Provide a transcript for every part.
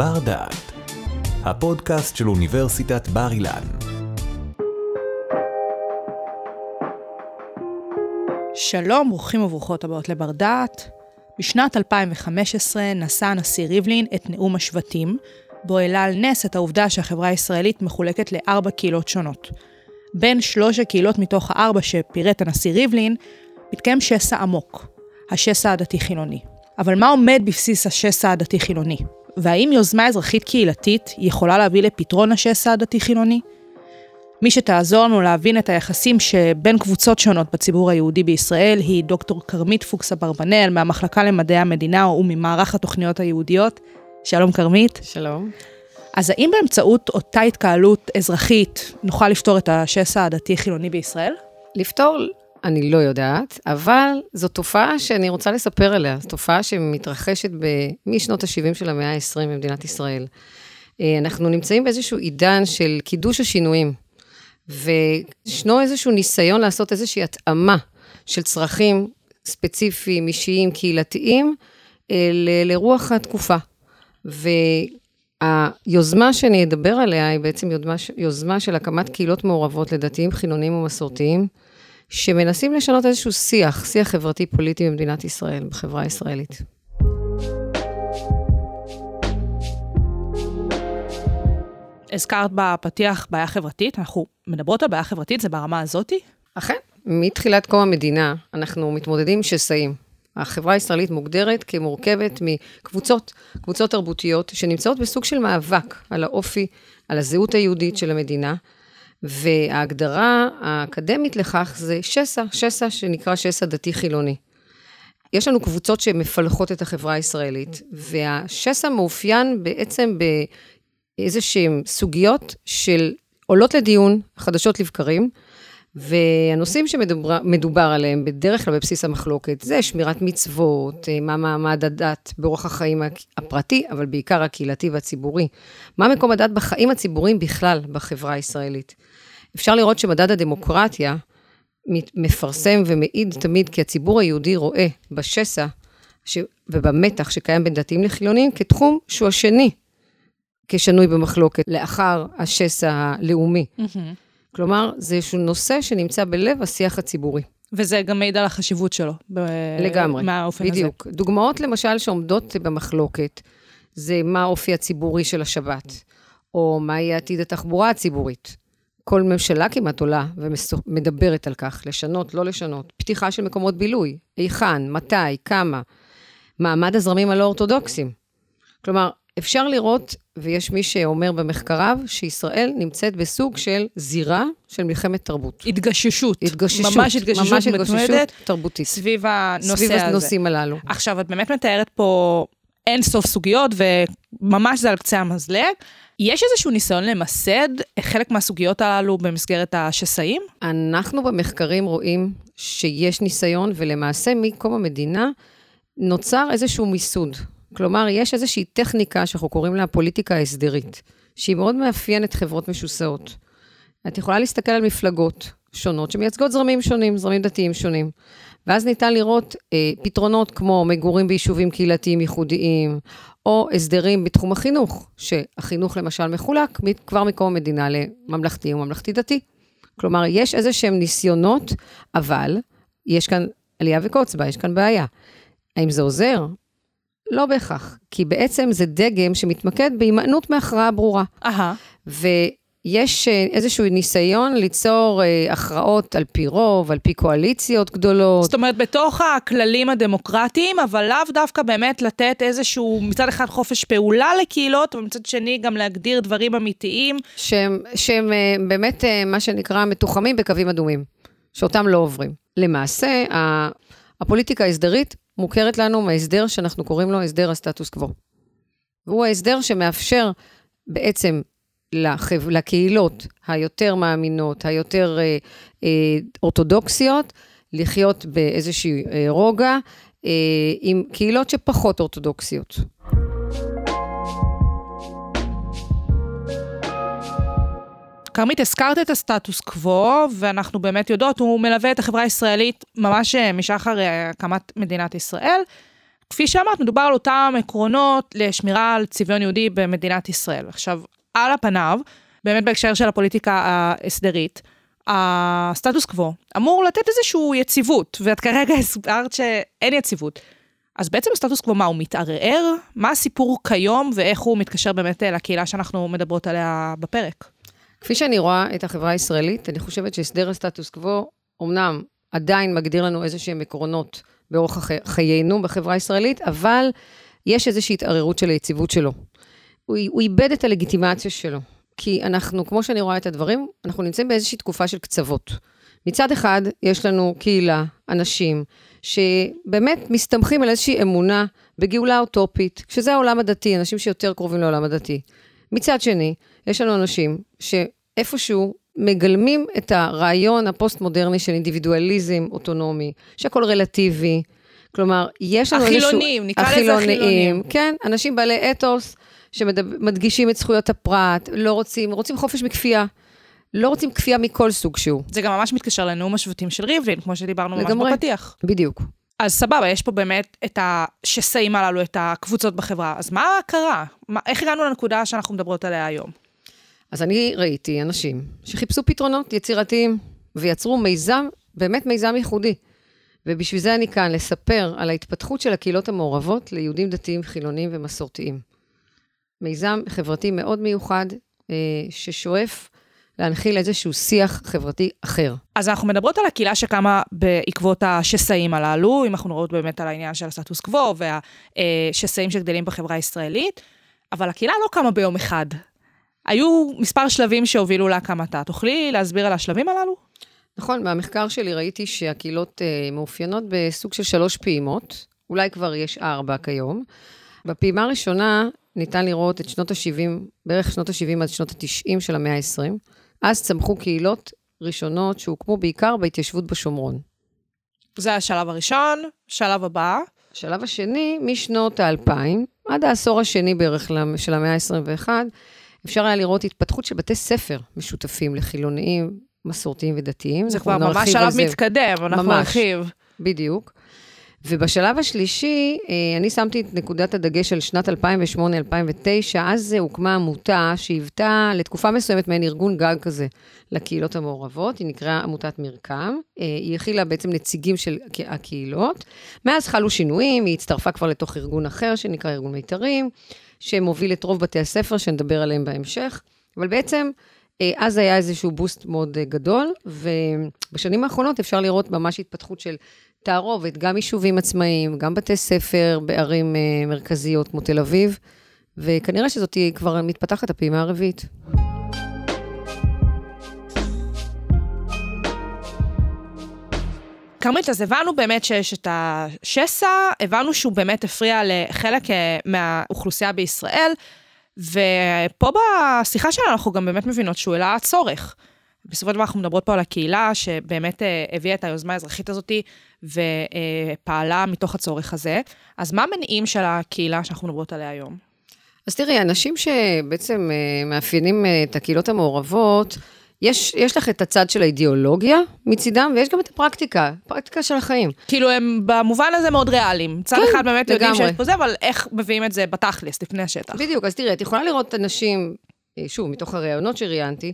בר דעת, הפודקאסט של אוניברסיטת בר אילן. שלום, ברוכים וברוכות הבאות לבר דעת. בשנת 2015 נשא הנשיא ריבלין את נאום השבטים, בו העלה על נס את העובדה שהחברה הישראלית מחולקת לארבע קהילות שונות. בין שלוש הקהילות מתוך הארבע שפירט הנשיא ריבלין, מתקיים שסע עמוק, השסע הדתי-חילוני. אבל מה עומד בבסיס השסע הדתי-חילוני? והאם יוזמה אזרחית קהילתית יכולה להביא לפתרון השסע הדתי-חילוני? מי שתעזור לנו להבין את היחסים שבין קבוצות שונות בציבור היהודי בישראל היא דוקטור כרמית פוקס אברבנאל מהמחלקה למדעי המדינה וממערך התוכניות היהודיות. שלום כרמית. שלום. אז האם באמצעות אותה התקהלות אזרחית נוכל לפתור את השסע הדתי-חילוני בישראל? לפתור, אני לא יודעת, אבל זו תופעה שאני רוצה לספר עליה. זו תופעה שמתרחשת. משנות ה-70 של המאה ה-20 במדינת ישראל. אה, אנחנו נמצאים באיזשהו עידן של קידוש השינויים, וישנו איזשהו ניסיון לעשות איזושהי התאמה של צרכים ספציפיים, אישיים, קהילתיים, אה, ל- לרוח התקופה. והיוזמה שאני אדבר עליה היא בעצם יוזמה, יוזמה של הקמת קהילות מעורבות לדתיים, חילונים ומסורתיים, שמנסים לשנות איזשהו שיח, שיח חברתי-פוליטי במדינת ישראל, בחברה הישראלית. הזכרת בפתיח בעיה חברתית, אנחנו מדברות על בעיה חברתית, זה ברמה הזאתי? אכן, מתחילת קום המדינה אנחנו מתמודדים עם שסעים. החברה הישראלית מוגדרת כמורכבת מקבוצות, קבוצות תרבותיות, שנמצאות בסוג של מאבק על האופי, על הזהות היהודית של המדינה, וההגדרה האקדמית לכך זה שסע, שסע שנקרא שסע דתי-חילוני. יש לנו קבוצות שמפלחות את החברה הישראלית, והשסע מאופיין בעצם באיזשהן סוגיות של עולות לדיון, חדשות לבקרים, והנושאים שמדובר עליהם בדרך כלל בבסיס המחלוקת, זה שמירת מצוות, אה, מה מעמד הדת באורח החיים הפרטי, אבל בעיקר הקהילתי והציבורי. מה מקום הדת בחיים הציבוריים בכלל בחברה הישראלית. אפשר לראות שמדד הדמוקרטיה מפרסם ומעיד תמיד כי הציבור היהודי רואה בשסע ש... ובמתח שקיים בין דתיים לחילונים כתחום שהוא השני כשנוי במחלוקת לאחר השסע הלאומי. Mm-hmm. כלומר, זה איזשהו נושא שנמצא בלב השיח הציבורי. וזה גם מעיד על החשיבות שלו. ב... לגמרי, מהאופן בדיוק. הזה. דוגמאות למשל שעומדות במחלוקת, זה מה האופי הציבורי של השבת, או מה יהיה עתיד התחבורה הציבורית. כל ממשלה כמעט עולה ומדברת על כך, לשנות, לא לשנות. פתיחה של מקומות בילוי, היכן, מתי, כמה. מעמד הזרמים הלא-אורתודוקסיים. כלומר, אפשר לראות, ויש מי שאומר במחקריו, שישראל נמצאת בסוג של זירה של מלחמת תרבות. התגששות. התגששות. ממש התגששות ממש מתמדת. תרבותית. סביב הנושא סביב הזה. סביב הנושאים הללו. עכשיו, את באמת מתארת פה אין סוף סוגיות, וממש זה על קצה המזלג. יש איזשהו ניסיון למסד חלק מהסוגיות הללו במסגרת השסעים? אנחנו במחקרים רואים שיש ניסיון, ולמעשה מקום המדינה נוצר איזשהו מיסוד. כלומר, יש איזושהי טכניקה שאנחנו קוראים לה פוליטיקה הסדרית, שהיא מאוד מאפיינת חברות משוסעות. את יכולה להסתכל על מפלגות שונות שמייצגות זרמים שונים, זרמים דתיים שונים. ואז ניתן לראות אה, פתרונות כמו מגורים ביישובים קהילתיים ייחודיים, או הסדרים בתחום החינוך, שהחינוך למשל מחולק כבר מקום המדינה לממלכתי וממלכתי דתי. כלומר, יש איזה שהם ניסיונות, אבל יש כאן עלייה וקוץ בה, יש כאן בעיה. האם זה עוזר? לא בהכרח, כי בעצם זה דגם שמתמקד בהימנעות מהכרעה ברורה. אהה. ויש אה, איזשהו ניסיון ליצור אה, הכרעות על פי רוב, על פי קואליציות גדולות. זאת אומרת, בתוך הכללים הדמוקרטיים, אבל לאו דווקא באמת לתת איזשהו, מצד אחד חופש פעולה לקהילות, ומצד שני גם להגדיר דברים אמיתיים. שהם, שהם אה, באמת, מה שנקרא, מתוחמים בקווים אדומים, שאותם לא עוברים. למעשה, הפוליטיקה ההסדרית מוכרת לנו מההסדר שאנחנו קוראים לו הסדר הסטטוס קוו. והוא ההסדר שמאפשר בעצם לחב... לקהילות היותר מאמינות, היותר אה, אה, אורתודוקסיות, לחיות באיזשהו אה, רוגע אה, עם קהילות שפחות אורתודוקסיות. כרמית, הזכרת את הסטטוס קוו, ואנחנו באמת יודעות, הוא מלווה את החברה הישראלית ממש אה, משחר אה, הקמת מדינת ישראל. כפי שאמרת, מדובר על אותם עקרונות לשמירה על צביון יהודי במדינת ישראל. עכשיו, על הפניו, באמת בהקשר של הפוליטיקה ההסדרית, הסטטוס קוו אמור לתת איזושהי יציבות, ואת כרגע הסברת שאין יציבות. אז בעצם הסטטוס קוו, מה, הוא מתערער? מה הסיפור כיום, ואיך הוא מתקשר באמת לקהילה שאנחנו מדברות עליה בפרק? כפי שאני רואה את החברה הישראלית, אני חושבת שהסדר הסטטוס קוו, אמנם עדיין מגדיר לנו איזה שהם עקרונות באורח. חיינו בחברה הישראלית, אבל יש איזושהי התערערות של היציבות שלו. הוא, הוא איבד את הלגיטימציה שלו. כי אנחנו, כמו שאני רואה את הדברים, אנחנו נמצאים באיזושהי תקופה של קצוות. מצד אחד, יש לנו קהילה, אנשים, שבאמת מסתמכים על איזושהי אמונה בגאולה אוטופית, שזה העולם הדתי, אנשים שיותר קרובים לעולם הדתי. מצד שני, יש לנו אנשים שאיפשהו מגלמים את הרעיון הפוסט-מודרני של אינדיבידואליזם אוטונומי, שהכל רלטיבי. כלומר, יש לנו החילונים, איזשהו... החילונים, נקרא לזה החילונים. כן, אנשים בעלי אתוס שמדגישים את זכויות הפרט, לא רוצים, רוצים חופש מכפייה. לא רוצים כפייה מכל סוג שהוא. זה גם ממש מתקשר לנאום השבטים של ריבלין, כמו שדיברנו ממש. בפתיח. בדיוק. אז סבבה, יש פה באמת את השסעים הללו, את הקבוצות בחברה. אז מה קרה? מה, איך הגענו לנקודה שאנחנו מדברות עליה היום? אז אני ראיתי אנשים שחיפשו פתרונות יצירתיים, ויצרו מיזם, באמת מיזם ייחודי. ובשביל זה אני כאן, לספר על ההתפתחות של הקהילות המעורבות ליהודים דתיים, חילוניים ומסורתיים. מיזם חברתי מאוד מיוחד, אה, ששואף להנחיל איזשהו שיח חברתי אחר. אז אנחנו מדברות על הקהילה שקמה בעקבות השסעים הללו, אם אנחנו מדברות באמת על העניין של הסטטוס קוו והשסעים שגדלים בחברה הישראלית, אבל הקהילה לא קמה ביום אחד. היו מספר שלבים שהובילו להקמתה. תוכלי להסביר על השלבים הללו? נכון, במחקר שלי ראיתי שהקהילות אה, מאופיינות בסוג של שלוש פעימות, אולי כבר יש ארבע כיום. בפעימה הראשונה ניתן לראות את שנות ה-70, בערך שנות ה-70 עד שנות ה-90 של המאה ה-20. אז צמחו קהילות ראשונות שהוקמו בעיקר בהתיישבות בשומרון. זה השלב הראשון, שלב הבא. השלב השני, משנות האלפיים עד העשור השני בערך של המאה ה-21, אפשר היה לראות התפתחות של בתי ספר משותפים לחילוניים, מסורתיים ודתיים. זה כבר ממש שלב מתקדם, אנחנו נרחיב. בדיוק. ובשלב השלישי, אה, אני שמתי את נקודת הדגש של שנת 2008-2009, אז הוקמה עמותה שהיוותה לתקופה מסוימת מעין ארגון גג כזה לקהילות המעורבות, היא נקראה עמותת מרקם, אה, היא הכילה בעצם נציגים של הקהילות. מאז חלו שינויים, היא הצטרפה כבר לתוך ארגון אחר שנקרא ארגון מיתרים, שמוביל את רוב בתי הספר, שנדבר עליהם בהמשך, אבל בעצם... אה, אז היה איזשהו בוסט מאוד גדול, ובשנים האחרונות אפשר לראות ממש התפתחות של תערובת, גם יישובים עצמאיים, גם בתי ספר בערים uh, מרכזיות כמו תל אביב, וכנראה שזאת כבר מתפתחת הפעימה הרביעית. כרמית, אז הבנו באמת שיש את השסע, הבנו שהוא באמת הפריע לחלק אה, מהאוכלוסייה בישראל, ופה בשיחה שלנו אנחנו גם באמת מבינות שהוא העלה צורך. בסופו של דבר אנחנו מדברות פה על הקהילה שבאמת אה, הביאה את היוזמה האזרחית הזאתי ופעלה מתוך הצורך הזה. אז מה המניעים של הקהילה שאנחנו מדברות עליה היום? אז תראי, אנשים שבעצם אה, מאפיינים אה, את הקהילות המעורבות, יש, יש לך את הצד של האידיאולוגיה מצידם, ויש גם את הפרקטיקה, פרקטיקה של החיים. כאילו, הם במובן הזה מאוד ריאליים. צד כן, אחד באמת לגמרי. יודעים שיש פה זה, אבל איך מביאים את זה בתכלס, לפני השטח. בדיוק, אז תראי, את יכולה לראות אנשים, שוב, מתוך הראיונות שראיינתי,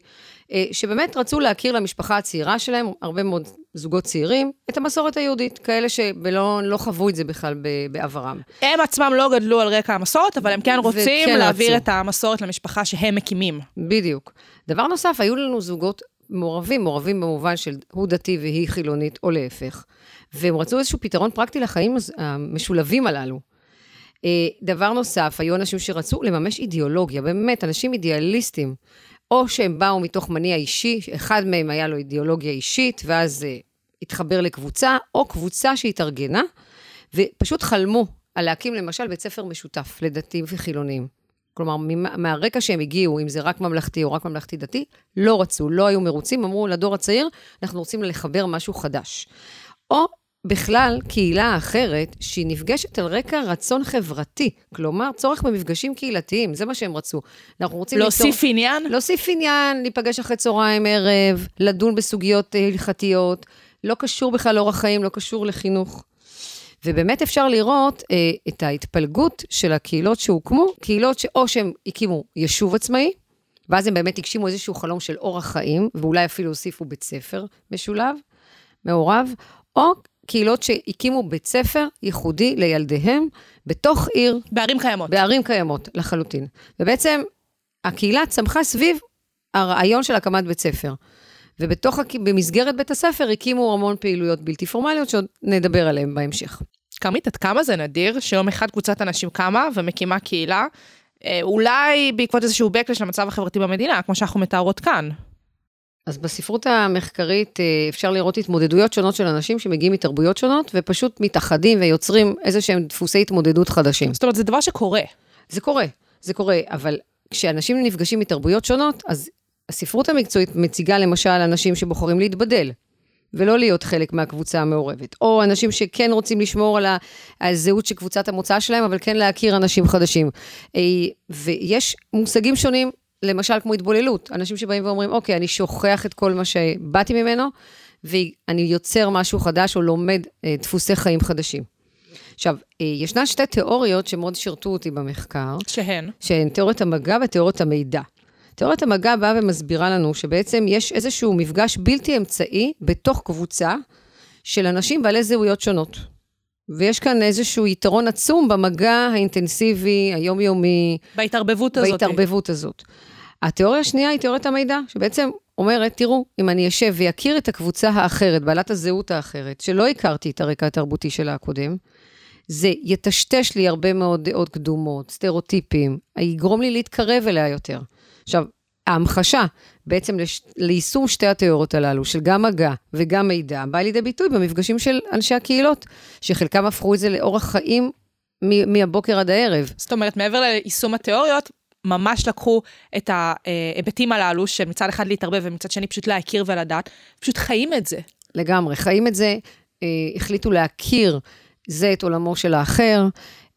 אה, שבאמת רצו להכיר למשפחה הצעירה שלהם, הרבה מאוד זוגות צעירים, את המסורת היהודית, כאלה שלא לא חוו את זה בכלל בעברם. הם עצמם לא גדלו על רקע המסורת, אבל הם כן רוצים וכן להעביר רצו. את המסורת למשפחה שהם מקימים. בדיוק. דבר נוסף, היו לנו זוגות מעורבים, מעורבים במובן של הוא דתי והיא חילונית, או להפך. והם רצו איזשהו פתרון פרקטי לחיים המשולבים הללו. אה, דבר נוסף, היו אנשים שרצו לממש אידיאולוגיה, באמת, אנשים אידיאליסטים. או שהם באו מתוך מניע אישי, אחד מהם היה לו אידיאולוגיה אישית, ואז uh, התחבר לקבוצה, או קבוצה שהתארגנה, ופשוט חלמו על להקים למשל בית ספר משותף לדתיים וחילונים. כלומר, מהרקע שהם הגיעו, אם זה רק ממלכתי או רק ממלכתי-דתי, לא רצו, לא היו מרוצים, אמרו לדור הצעיר, אנחנו רוצים לחבר משהו חדש. או בכלל קהילה אחרת שהיא נפגשת על רקע רצון חברתי, כלומר, צורך במפגשים קהילתיים, זה מה שהם רצו. אנחנו רוצים להוסיף ליצור... עניין? להוסיף עניין, להיפגש אחרי צהריים, ערב, לדון בסוגיות הלכתיות, לא קשור בכלל לאורח חיים, לא קשור לחינוך. ובאמת אפשר לראות אה, את ההתפלגות של הקהילות שהוקמו, קהילות שאו שהם הקימו יישוב עצמאי, ואז הם באמת הגשימו איזשהו חלום של אורח חיים, ואולי אפילו הוסיפו בית ספר משולב, מעורב, או קהילות שהקימו בית ספר ייחודי לילדיהם בתוך עיר. בערים קיימות. בערים קיימות, לחלוטין. ובעצם הקהילה צמחה סביב הרעיון של הקמת בית ספר. ובתוך, במסגרת בית הספר הקימו המון פעילויות בלתי פורמליות שעוד נדבר עליהן בהמשך. כרמית, עד כמה זה נדיר שיום אחד קבוצת אנשים קמה ומקימה קהילה, אה, אולי בעקבות איזשהו backlash למצב החברתי במדינה, כמו שאנחנו מתארות כאן. אז בספרות המחקרית אה, אפשר לראות התמודדויות שונות של אנשים שמגיעים מתרבויות שונות, ופשוט מתאחדים ויוצרים איזה שהם דפוסי התמודדות חדשים. זאת אומרת, זה דבר שקורה. זה קורה, זה קורה, אבל כשאנשים נפגשים מתרבויות שונות, אז הספרות המקצועית מציגה למשל אנשים שבוחרים להתבדל, ולא להיות חלק מהקבוצה המעורבת. או אנשים שכן רוצים לשמור על הזהות של קבוצת המוצא שלהם, אבל כן להכיר אנשים חדשים. אה, ויש מושגים שונים, למשל כמו התבוללות. אנשים שבאים ואומרים, אוקיי, אני שוכח את כל מה שבאתי ממנו, ואני יוצר משהו חדש או לומד אה, דפוסי חיים חדשים. עכשיו, אה, ישנן שתי תיאוריות שמאוד שירתו אותי במחקר. שהן? שהן תיאוריית המגע ותיאוריית המידע. תיאוריית המגע באה ומסבירה לנו שבעצם יש איזשהו מפגש בלתי אמצעי בתוך קבוצה של אנשים בעלי זהויות שונות. ויש כאן איזשהו יתרון עצום במגע האינטנסיבי, היומיומי. בהתערבבות הזאת. בהתערבבות הזאת. התיאוריה השנייה היא תיאוריית המידע, שבעצם אומרת, תראו, אם אני אשב ואכיר את הקבוצה האחרת, בעלת הזהות האחרת, שלא הכרתי את הרקע התרבותי שלה הקודם, זה יטשטש לי הרבה מאוד דעות קדומות, סטריאוטיפים, יגרום לי להתקרב אליה יותר. עכשיו, ההמחשה בעצם לש... ליישום שתי התיאוריות הללו, של גם מגע וגם מידע, באה לידי ביטוי במפגשים של אנשי הקהילות, שחלקם הפכו את זה לאורח חיים מ- מהבוקר עד הערב. זאת אומרת, מעבר ליישום התיאוריות, ממש לקחו את ההיבטים הללו, של מצד אחד להתערבב ומצד שני פשוט להכיר ולדעת, פשוט חיים את זה. לגמרי, חיים את זה, אה, החליטו להכיר זה את עולמו של האחר,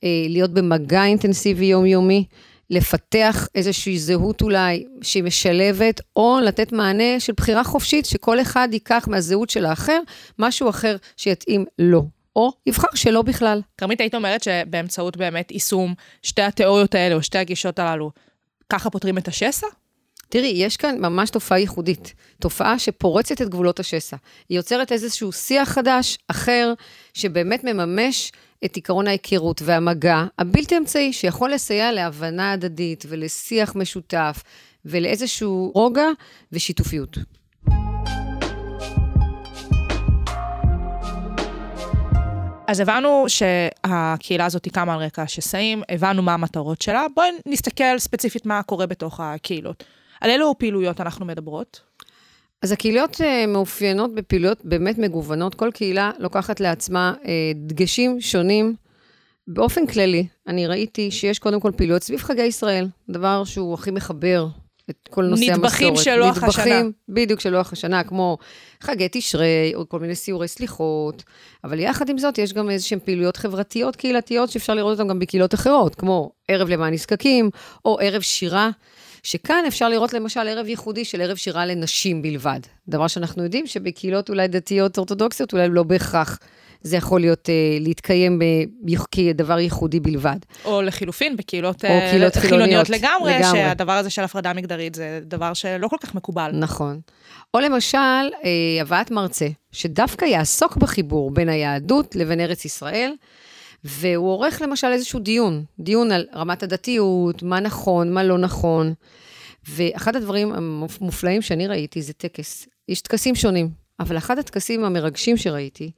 אה, להיות במגע אינטנסיבי יומיומי. לפתח איזושהי זהות אולי שהיא משלבת, או לתת מענה של בחירה חופשית, שכל אחד ייקח מהזהות של האחר משהו אחר שיתאים לו. או יבחר שלא בכלל. כרמית, היית אומרת שבאמצעות באמת יישום שתי התיאוריות האלה, או שתי הגישות הללו, ככה פותרים את השסע? תראי, יש כאן ממש תופעה ייחודית, תופעה שפורצת את גבולות השסע. היא יוצרת איזשהו שיח חדש, אחר, שבאמת מממש את עקרון ההיכרות והמגע הבלתי אמצעי, שיכול לסייע להבנה הדדית ולשיח משותף ולאיזשהו רוגע ושיתופיות. אז הבנו שהקהילה הזאת קמה על רקע השסעים, הבנו מה המטרות שלה, בואי נסתכל ספציפית מה קורה בתוך הקהילות. על אילו פעילויות אנחנו מדברות? אז הקהילות אה, מאופיינות בפעילויות באמת מגוונות. כל קהילה לוקחת לעצמה אה, דגשים שונים. באופן כללי, אני ראיתי שיש קודם כל פעילויות סביב חגי ישראל, דבר שהוא הכי מחבר את כל נושא המסורת. נדבכים של לוח השנה. נדבכים, בדיוק, של לוח השנה, כמו חגי תשרי, או כל מיני סיורי סליחות. אבל יחד עם זאת, יש גם איזשהן פעילויות חברתיות קהילתיות שאפשר לראות אותן גם בקהילות אחרות, כמו ערב למען נזקקים, או ערב שירה. שכאן אפשר לראות למשל ערב ייחודי של ערב שירה לנשים בלבד. דבר שאנחנו יודעים שבקהילות אולי דתיות אורתודוקסיות, אולי לא בהכרח זה יכול להיות, אה, להתקיים כדבר ייחודי בלבד. או לחילופין, בקהילות או אה, קהילות חילוניות לגמרי, לגמרי, שהדבר הזה של הפרדה מגדרית זה דבר שלא כל כך מקובל. נכון. או למשל, אה, הבאת מרצה, שדווקא יעסוק בחיבור בין היהדות לבין ארץ ישראל. והוא עורך למשל איזשהו דיון, דיון על רמת הדתיות, מה נכון, מה לא נכון. ואחד הדברים המופלאים שאני ראיתי זה טקס. יש טקסים שונים, אבל אחד הטקסים המרגשים שראיתי,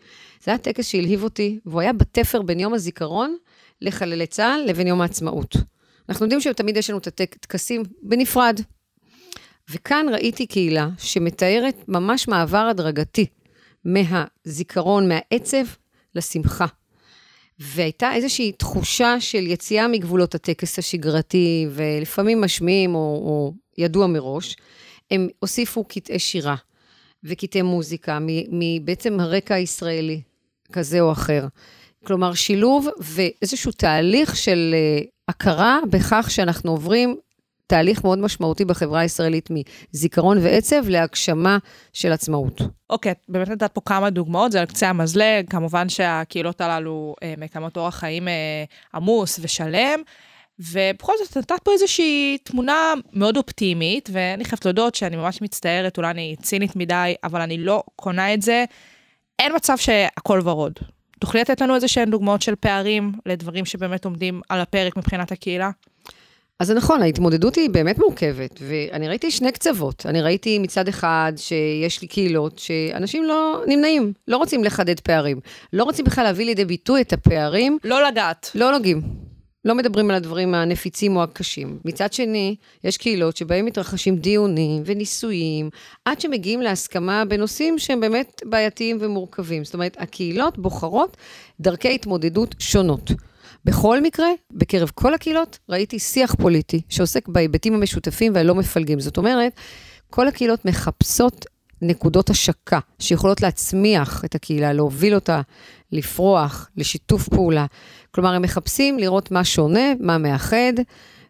זה היה טקס שהלהיב אותי, והוא היה בתפר בין יום הזיכרון לחללי צה"ל לבין יום העצמאות. אנחנו יודעים שתמיד יש לנו את הטקסים בנפרד. וכאן ראיתי קהילה שמתארת ממש מעבר הדרגתי מהזיכרון, מהעצב, לשמחה. והייתה איזושהי תחושה של יציאה מגבולות הטקס השגרתי, ולפעמים משמיעים או, או ידוע מראש, הם הוסיפו קטעי שירה וקטעי מוזיקה מבעצם הרקע הישראלי, כזה או אחר. כלומר, שילוב ואיזשהו תהליך של אה, הכרה בכך שאנחנו עוברים תהליך מאוד משמעותי בחברה הישראלית מזיכרון ועצב להגשמה של עצמאות. אוקיי, okay, באמת נתת פה כמה דוגמאות, זה על קצה המזלג, כמובן שהקהילות הללו אה, מקיימות אורח חיים אה, עמוס ושלם. ובכל זאת נתת פה איזושהי תמונה מאוד אופטימית, ואני חייבת להודות שאני ממש מצטערת, אולי אני צינית מדי, אבל אני לא קונה את זה. אין מצב שהכל ורוד. תוכלי לתת לנו איזה שהן דוגמאות של פערים לדברים שבאמת עומדים על הפרק מבחינת הקהילה? אז זה נכון, ההתמודדות היא באמת מורכבת, ואני ראיתי שני קצוות. אני ראיתי מצד אחד שיש לי קהילות שאנשים לא נמנעים, לא רוצים לחדד פערים, לא רוצים בכלל להביא לידי ביטוי את הפערים. לא לגעת. לא נוגעים. לא מדברים על הדברים הנפיצים או הקשים. מצד שני, יש קהילות שבהם מתרחשים דיונים וניסויים, עד שמגיעים להסכמה בנושאים שהם באמת בעייתיים ומורכבים. זאת אומרת, הקהילות בוחרות דרכי התמודדות שונות. בכל מקרה, בקרב כל הקהילות, ראיתי שיח פוליטי שעוסק בהיבטים המשותפים והלא מפלגים. זאת אומרת, כל הקהילות מחפשות נקודות השקה שיכולות להצמיח את הקהילה, להוביל אותה, לפרוח, לשיתוף פעולה. כלומר, הם מחפשים לראות מה שונה, מה מאחד,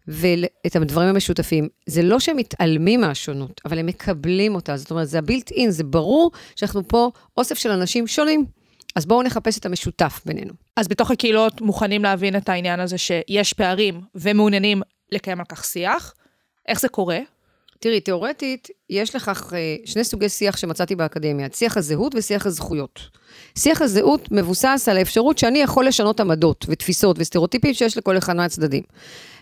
ואת הדברים המשותפים. זה לא שהם מתעלמים מהשונות, אבל הם מקבלים אותה. זאת אומרת, זה הבילט אין, זה ברור שאנחנו פה אוסף של אנשים שונים. אז בואו נחפש את המשותף בינינו. אז בתוך הקהילות מוכנים להבין את העניין הזה שיש פערים ומעוניינים לקיים על כך שיח. איך זה קורה? תראי, תיאורטית, יש לכך אה, שני סוגי שיח שמצאתי באקדמיה, שיח הזהות ושיח הזכויות. שיח הזהות מבוסס על האפשרות שאני יכול לשנות עמדות ותפיסות וסטריאוטיפים שיש לכל אחד מהצדדים.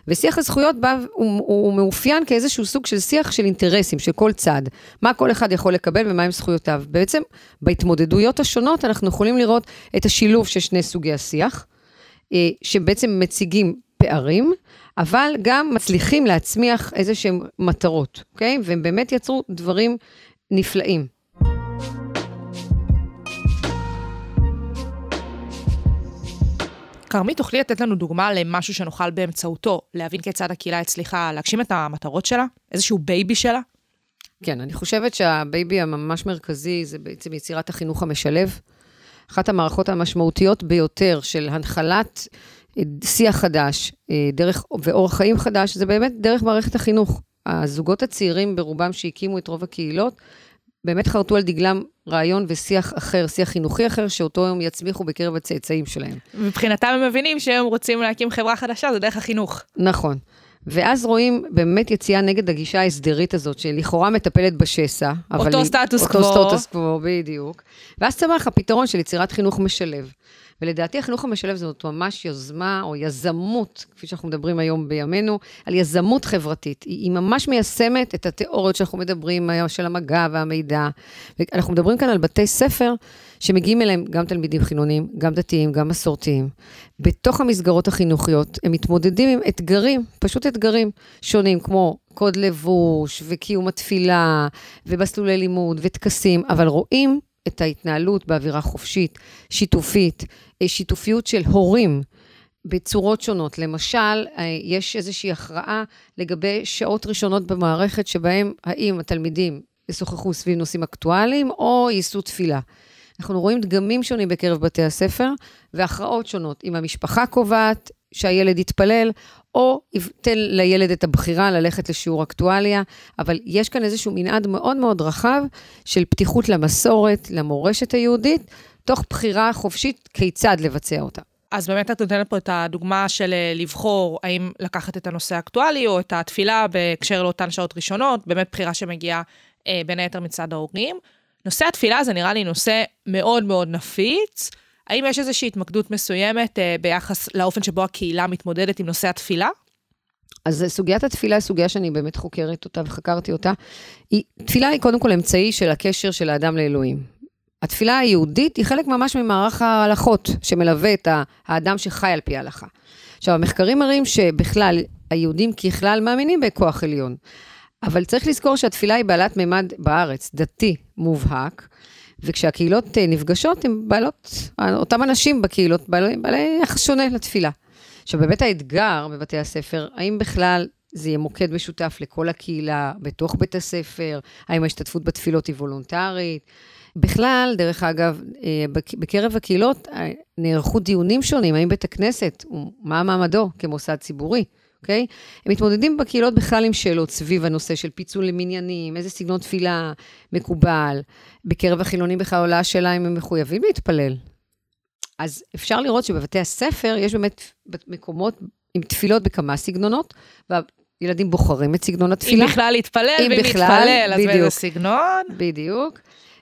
ושיח הזכויות בא, הוא, הוא מאופיין כאיזשהו סוג של שיח של אינטרסים, של כל צד. מה כל אחד יכול לקבל ומהם זכויותיו. בעצם, בהתמודדויות השונות אנחנו יכולים לראות את השילוב של שני סוגי השיח, אה, שבעצם מציגים פערים, אבל גם מצליחים להצמיח איזה שהם מטרות, אוקיי? והם באמת יצרו דברים נפלאים. כרמית, תוכלי לתת לנו דוגמה למשהו שנוכל באמצעותו להבין כיצד הקהילה הצליחה להגשים את המטרות שלה? איזשהו baby שלה? כן, אני חושבת שה baby הממש מרכזי זה בעצם יצירת החינוך המשלב. אחת המערכות המשמעותיות ביותר של הנחלת שיח חדש, אה, דרך, ואורח חיים חדש, זה באמת דרך מערכת החינוך. הזוגות הצעירים ברובם שהקימו את רוב הקהילות, באמת חרטו על דגלם רעיון ושיח אחר, שיח חינוכי אחר, שאותו הם יצמיחו בקרב הצאצאים שלהם. מבחינתם הם מבינים שהם רוצים להקים חברה חדשה, זה דרך החינוך. נכון. ואז רואים באמת יציאה נגד הגישה ההסדרית הזאת, שלכאורה מטפלת בשסע. אותו סטטוס קוו. אותו סטטוס קוו, בדיוק. ואז צמח הפתרון של יצירת חינוך משלב. ולדעתי החינוך המשלב זאת ממש יוזמה או יזמות, כפי שאנחנו מדברים היום בימינו, על יזמות חברתית. היא, היא ממש מיישמת את התיאוריות שאנחנו מדברים היום של המגע והמידע. אנחנו מדברים כאן על בתי ספר שמגיעים אליהם גם תלמידים חילונים, גם דתיים, גם מסורתיים. בתוך המסגרות החינוכיות הם מתמודדים עם אתגרים, פשוט אתגרים שונים, כמו קוד לבוש וקיום התפילה ומסלולי לימוד וטקסים, אבל רואים את ההתנהלות באווירה חופשית, שיתופית, אה, שיתופיות של הורים בצורות שונות. למשל, אה, יש איזושהי הכרעה לגבי שעות ראשונות במערכת שבהן האם התלמידים ישוחחו סביב נושאים אקטואליים או יישאו תפילה. אנחנו רואים דגמים שונים בקרב בתי הספר והכרעות שונות. אם המשפחה קובעת שהילד יתפלל, או ייתן לילד את הבחירה ללכת לשיעור אקטואליה, אבל יש כאן איזשהו מנעד מאוד מאוד רחב של פתיחות למסורת, למורשת היהודית, תוך בחירה חופשית כיצד לבצע אותה. אז באמת את נותנת פה את הדוגמה של אה, לבחור האם לקחת את הנושא האקטואלי או את התפילה בהקשר לאותן שעות ראשונות, באמת בחירה שמגיעה אה, בין היתר מצד ההורים. נושא התפילה זה נראה לי נושא מאוד מאוד נפיץ. האם יש איזושהי התמקדות מסוימת אה, ביחס לאופן שבו הקהילה מתמודדת עם נושא התפילה? אז סוגיית התפילה היא סוגיה שאני באמת חוקרת אותה וחקרתי אותה. היא, תפילה היא קודם כל אמצעי של הקשר של האדם לאלוהים. התפילה היהודית היא חלק ממש ממערך ההלכות שמלווה את האדם שחי על פי ההלכה. עכשיו, המחקרים מראים שבכלל, היהודים ככלל מאמינים בכוח עליון. אבל צריך לזכור שהתפילה היא בעלת מימד בארץ, דתי מובהק, וכשהקהילות אה, נפגשות, הן בעלות, אותם אנשים בקהילות, בעלי, יחס שונה לתפילה. עכשיו, באמת האתגר בבתי הספר, האם בכלל זה יהיה מוקד משותף לכל הקהילה, בתוך בית הספר, האם ההשתתפות בתפילות היא וולונטרית? בכלל, דרך אגב, אה, בקרב הקהילות אה, נערכו דיונים שונים, האם בית הכנסת, מה מעמדו כמוסד ציבורי? אוקיי? הם מתמודדים בקהילות בכלל עם שאלות סביב הנושא של פיצול למניינים, איזה סגנון תפילה מקובל. בקרב החילונים בכלל עולה השאלה אם הם מחויבים להתפלל. אז אפשר לראות שבבתי הספר יש באמת מקומות עם תפילות בכמה סגנונות, וילדים בוחרים את סגנון התפילה. אם בכלל להתפלל, ואם להתפלל, אז באיזה סגנון. בדיוק.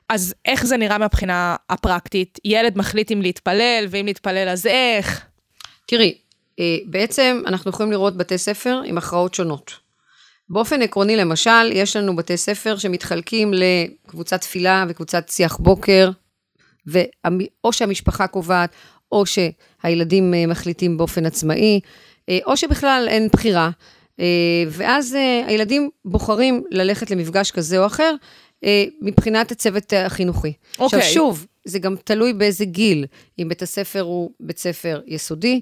אז איך זה נראה מהבחינה הפרקטית? ילד מחליט אם להתפלל, ואם להתפלל אז איך? תראי, אה, בעצם אנחנו יכולים לראות בתי ספר עם הכרעות שונות. באופן עקרוני, למשל, יש לנו בתי ספר שמתחלקים לקבוצת תפילה וקבוצת שיח בוקר, או שהמשפחה קובעת, או שהילדים אה, מחליטים באופן עצמאי, אה, או שבכלל אין בחירה. ואז הילדים בוחרים ללכת למפגש כזה או אחר, מבחינת הצוות החינוכי. Okay. עכשיו, אוקיי. שוב, זה גם תלוי באיזה גיל. אם בית הספר הוא בית ספר יסודי,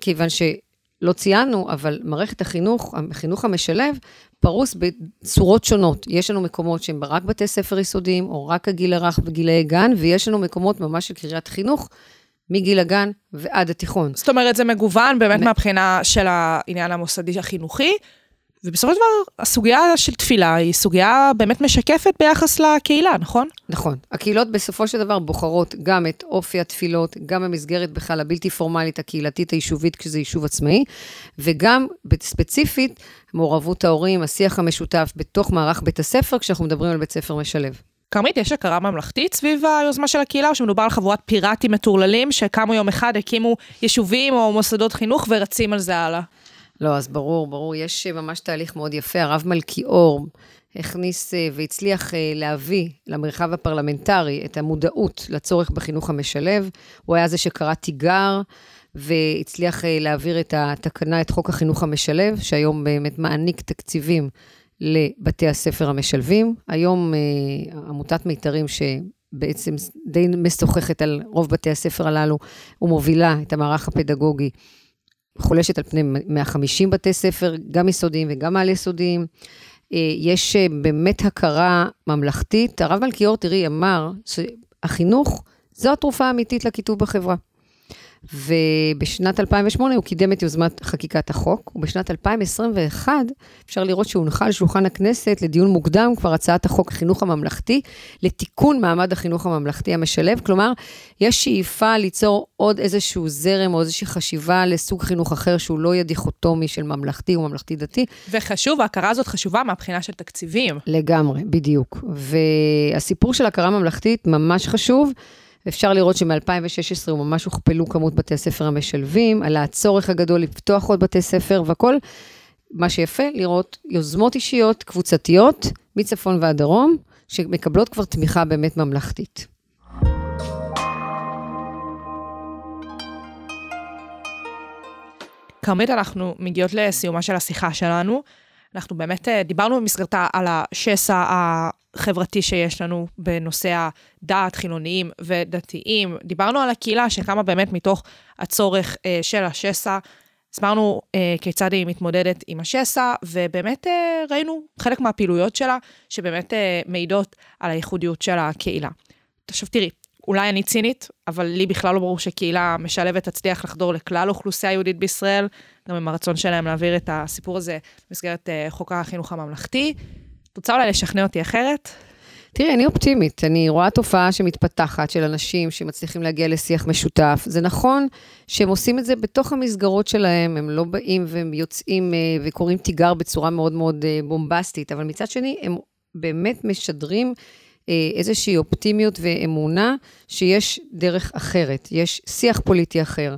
כיוון שלא ציינו, אבל מערכת החינוך, החינוך המשלב, פרוס בצורות שונות. יש לנו מקומות שהם רק בתי ספר יסודיים, או רק הגיל הרך וגילאי גן, ויש לנו מקומות ממש של קריית חינוך. מגיל הגן ועד התיכון. זאת אומרת, זה מגוון באמת מהבחינה של העניין המוסדי החינוכי, ובסופו של דבר, הסוגיה של תפילה היא סוגיה באמת משקפת ביחס לקהילה, נכון? נכון. הקהילות בסופו של דבר בוחרות גם את אופי התפילות, גם המסגרת בכלל הבלתי פורמלית, הקהילתית, היישובית, כשזה יישוב עצמאי, וגם ספציפית, מעורבות ההורים, השיח המשותף בתוך מערך בית הספר, כשאנחנו מדברים על בית ספר משלב. כרמית, יש הכרה ממלכתית סביב היוזמה של הקהילה, או שמדובר על חבורת פיראטים מטורללים, שקמו יום אחד, הקימו יישובים או מוסדות חינוך ורצים על זה הלאה? לא, אז ברור, ברור, יש אה, ממש תהליך מאוד יפה. הרב מלכיאור הכניס אה, והצליח אה, להביא למרחב הפרלמנטרי את המודעות לצורך בחינוך המשלב. הוא היה זה שקרא תיגר. והצליח להעביר את התקנה, את חוק החינוך המשלב, שהיום באמת מעניק תקציבים לבתי הספר המשלבים. היום עמותת מיתרים, שבעצם די משוחחת על רוב בתי הספר הללו, ומובילה את המערך הפדגוגי חולשת על פני 150 בתי ספר, גם יסודיים וגם על-יסודיים. אה, יש אה, באמת הכרה ממלכתית. הרב מלכיאור, תראי, אמר שהחינוך זו התרופה האמיתית לקיטוב בחברה. ובשנת 2008 הוא קידם את יוזמת חקיקת החוק, ובשנת 2021 אפשר לראות שהונחה על שולחן הכנסת לדיון מוקדם כבר הצעת החוק החינוך הממלכתי, לתיקון מעמד החינוך הממלכתי המשלב, כלומר, יש שאיפה ליצור עוד איזשהו זרם או איזושהי חשיבה לסוג חינוך אחר שהוא לא יהיה דיכוטומי של ממלכתי או ממלכתי דתי. וחשוב, ההכרה הזאת חשובה מהבחינה של תקציבים. לגמרי, בדיוק. והסיפור של הכרה ממלכתית ממש חשוב. אפשר לראות שמ-2016 הוא ממש הוכפלו כמות בתי הספר המשלבים, על הצורך הגדול לפתוח עוד בתי ספר והכול. מה שיפה, לראות יוזמות אישיות, קבוצתיות, מצפון ועד דרום, שמקבלות כבר תמיכה באמת ממלכתית. כרמית, אנחנו מגיעות לסיומה של השיחה שלנו. אנחנו באמת אה, דיברנו במסגרתה על השסע החברתי שיש לנו בנושא הדת, חילוניים ודתיים. דיברנו על הקהילה שקמה באמת מתוך הצורך אה, של השסע. הסברנו אה, כיצד היא מתמודדת עם השסע, ובאמת אה, ראינו חלק מהפעילויות שלה, שבאמת אה, מעידות על הייחודיות של הקהילה. עכשיו תראי, אולי אני צינית, אבל לי בכלל לא ברור שקהילה משלבת תצליח לחדור לכלל אוכלוסייה יהודית בישראל, גם עם הרצון שלהם להעביר את הסיפור הזה במסגרת uh, חוק החינוך הממלכתי. רוצה אולי לשכנע אותי אחרת? תראי, אני אופטימית. אני רואה תופעה שמתפתחת של אנשים שמצליחים להגיע לשיח משותף. זה נכון שהם עושים את זה בתוך המסגרות שלהם, הם לא באים והם יוצאים אה, וקוראים תיגר בצורה מאוד מאוד אה, בומבסטית, אבל מצד שני, הם באמת משדרים אה, איזושהי אופטימיות ואמונה שיש דרך אחרת, יש שיח פוליטי אחר.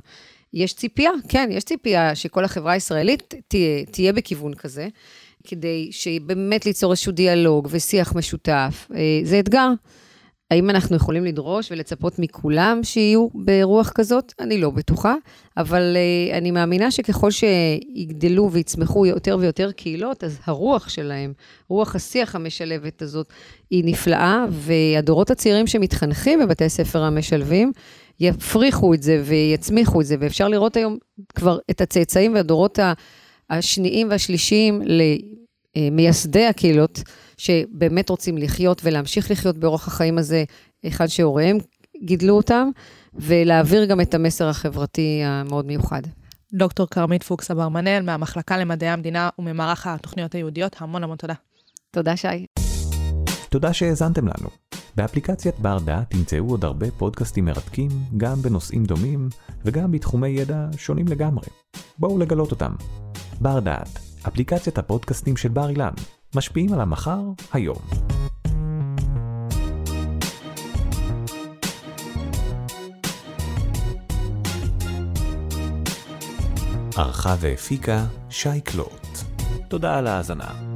יש ציפייה, כן, יש ציפייה שכל החברה הישראלית תהיה, תהיה בכיוון כזה, כדי שבאמת ליצור איזשהו דיאלוג ושיח משותף. אה, זה אתגר. האם אנחנו יכולים לדרוש ולצפות מכולם שיהיו ברוח כזאת? אני לא בטוחה, אבל uh, אני מאמינה שככל שיגדלו ויצמחו יותר ויותר קהילות, אז הרוח שלהם, רוח השיח המשלבת הזאת, היא נפלאה, והדורות הצעירים שמתחנכים בבתי ספר המשלבים, יפריחו את זה ויצמיחו את זה, ואפשר לראות היום כבר את הצאצאים והדורות השניים והשלישיים למייסדי הקהילות. שבאמת רוצים לחיות ולהמשיך לחיות באורח החיים הזה, אחד שהוריהם גידלו אותם, ולהעביר גם את המסר החברתי המאוד מיוחד. דוקטור כרמית פוקס אברמנאל מהמחלקה למדעי המדינה וממערך התוכניות היהודיות, המון המון תודה. תודה, שי. תודה שהאזנתם לנו. באפליקציית בר דעת תמצאו עוד הרבה פודקאסטים מרתקים, גם בנושאים דומים וגם בתחומי ידע שונים לגמרי. בואו לגלות אותם. בר דעת, אפליקציית הפודקאסטים של בר אילן, משפיעים על המחר, היום. ערכה והפיקה שי קלוט. תודה על ההאזנה.